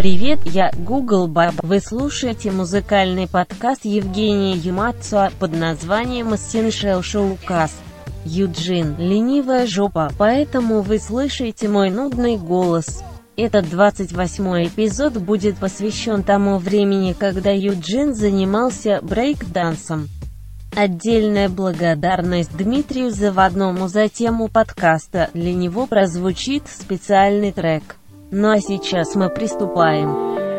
Привет, я Google Баб. Вы слушаете музыкальный подкаст Евгения Юмацуа под названием Essential Showcast. Юджин, ленивая жопа, поэтому вы слышите мой нудный голос. Этот 28 эпизод будет посвящен тому времени, когда Юджин занимался брейк-дансом. Отдельная благодарность Дмитрию Заводному за тему подкаста, для него прозвучит специальный трек. Ну а сейчас мы приступаем.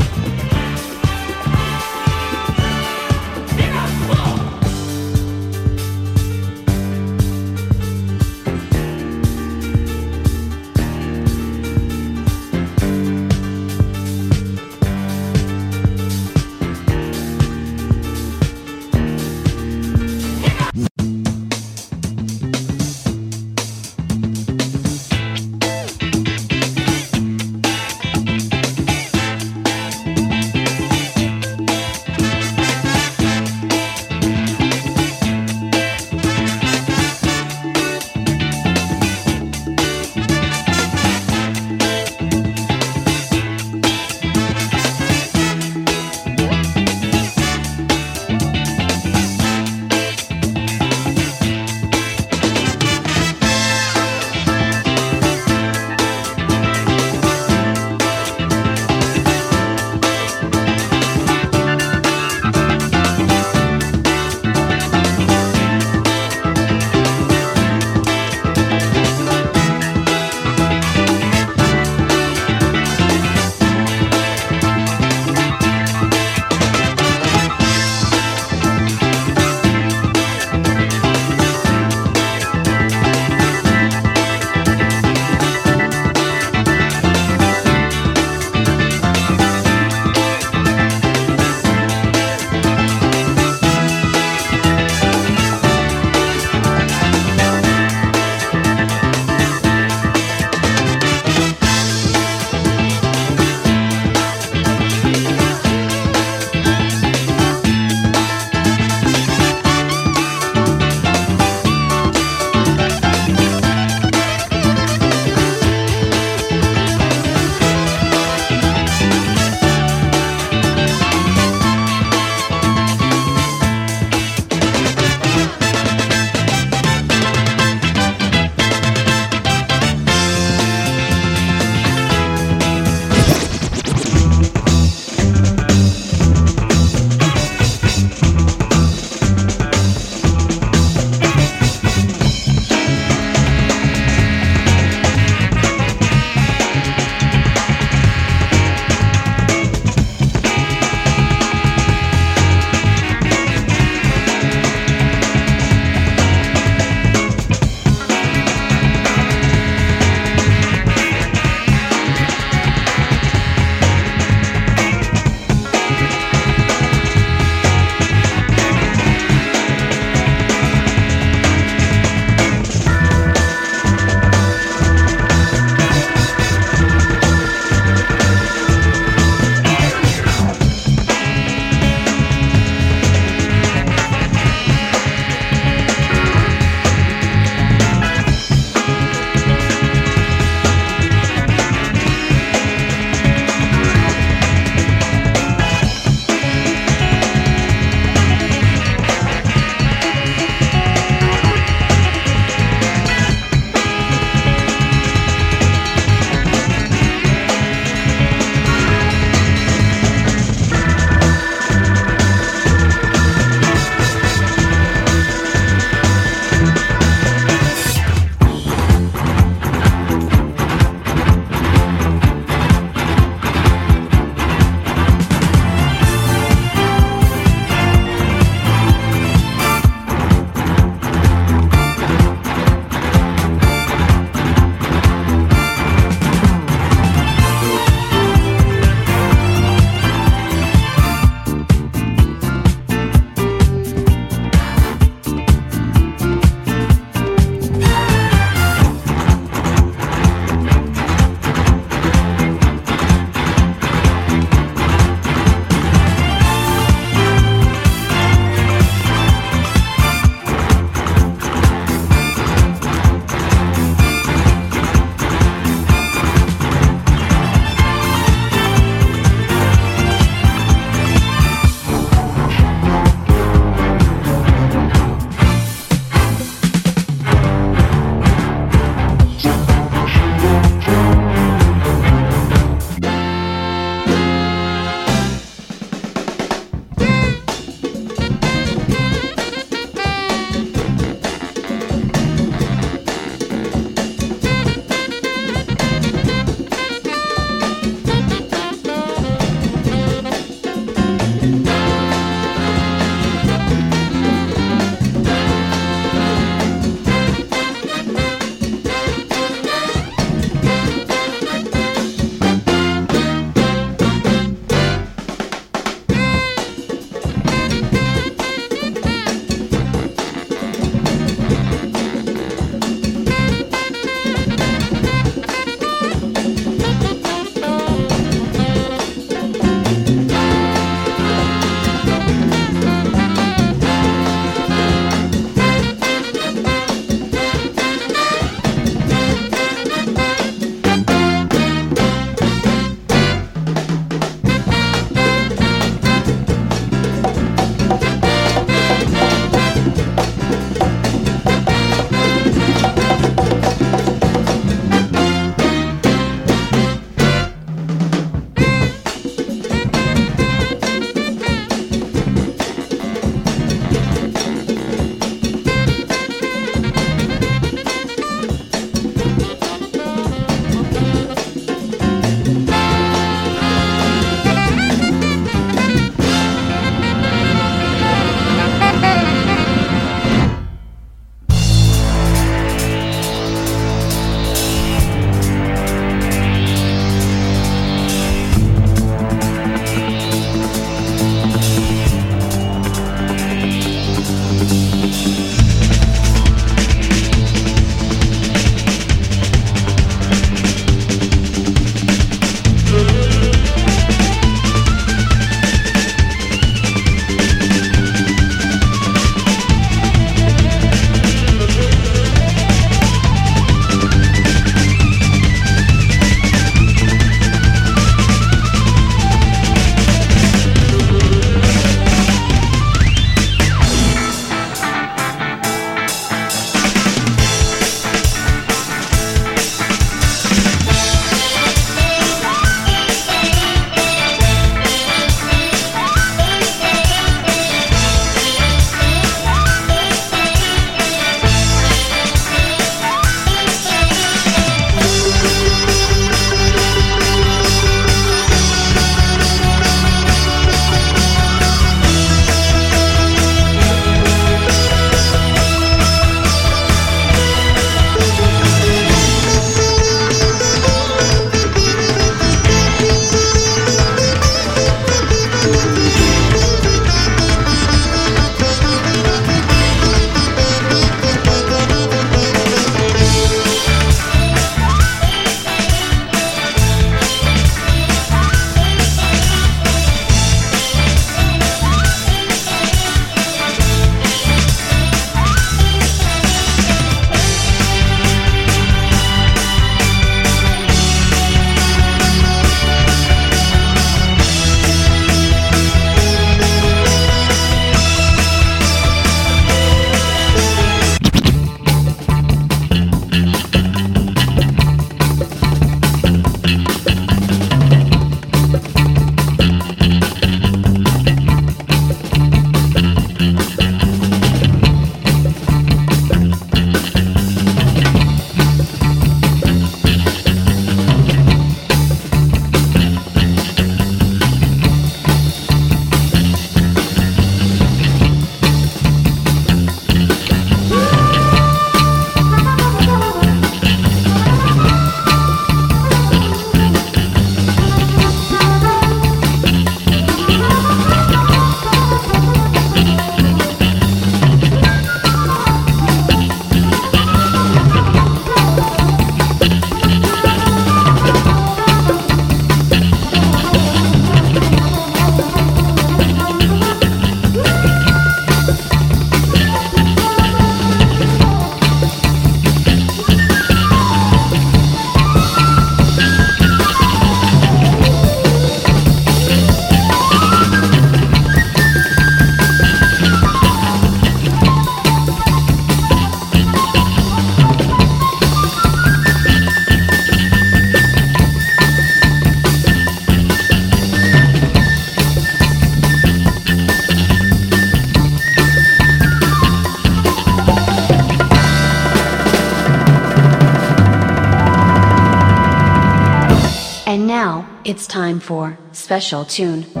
time for Special Tune.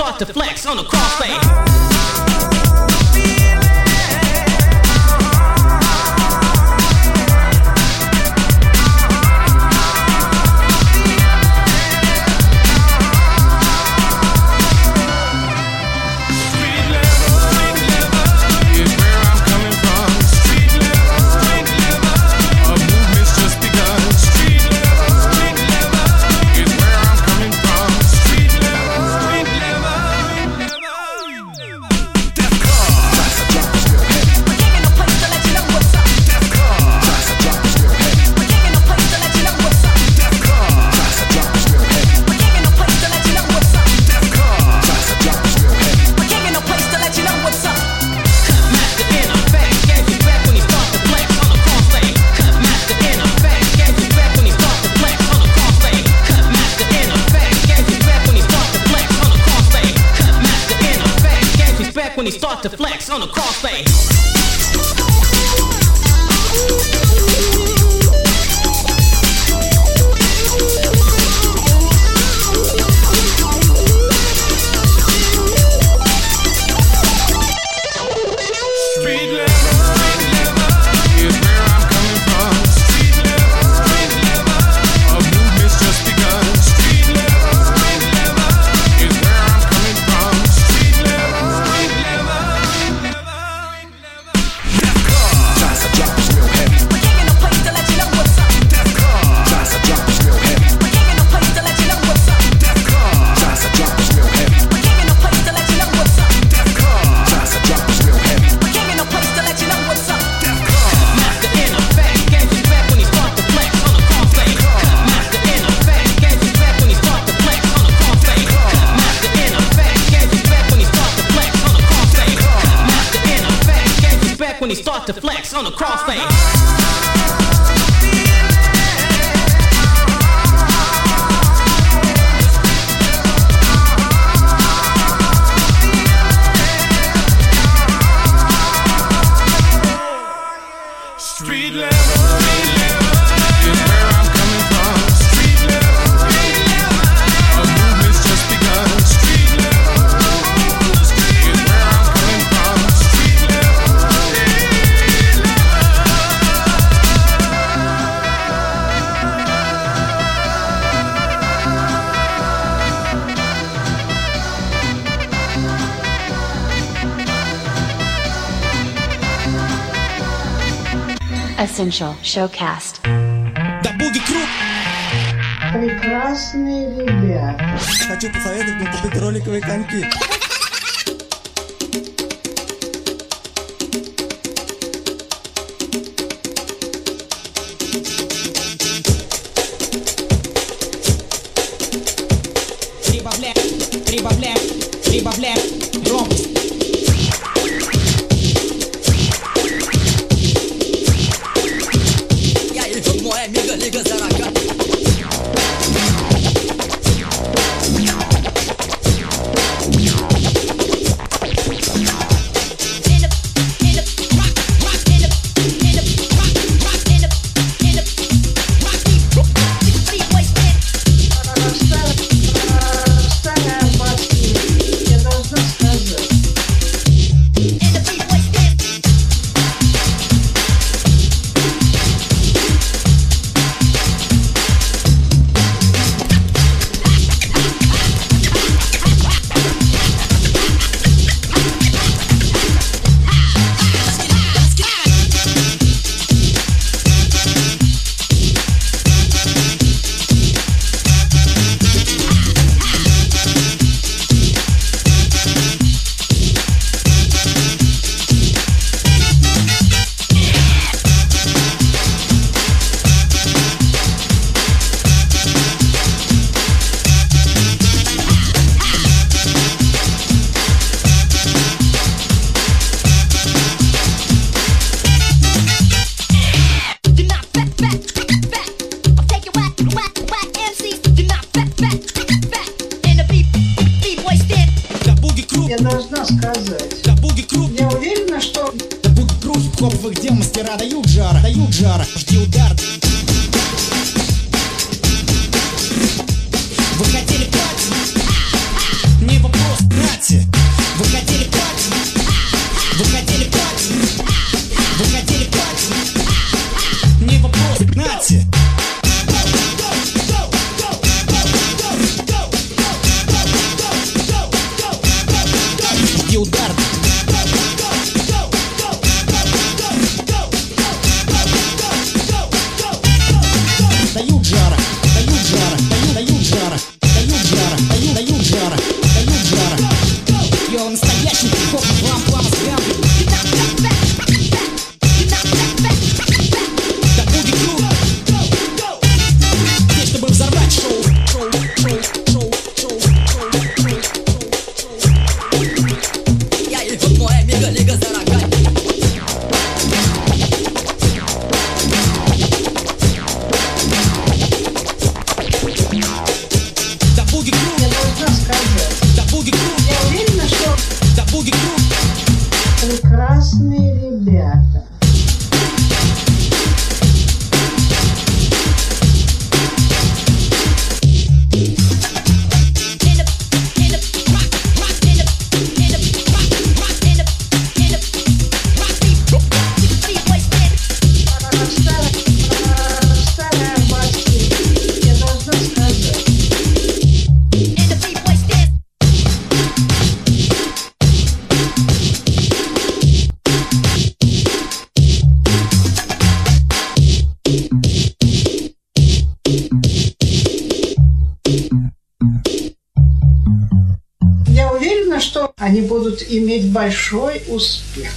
start to flex on the crossfade. Essential Showcast. Да будет круг! Прекрасные ребята. Хочу посоветовать мне купить роликовые коньки. сказать. Да буги круг. Я уверена, что... Да буги круг, хоп, где мастера дают жара, дают жара. Жди удар. они будут иметь большой успех.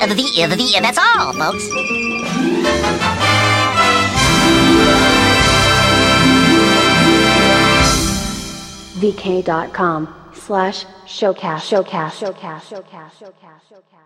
The, the, the, that's all, folks. VK.com slash showcast. Showcast. Showcast. Showcast. Showcast. Showcast.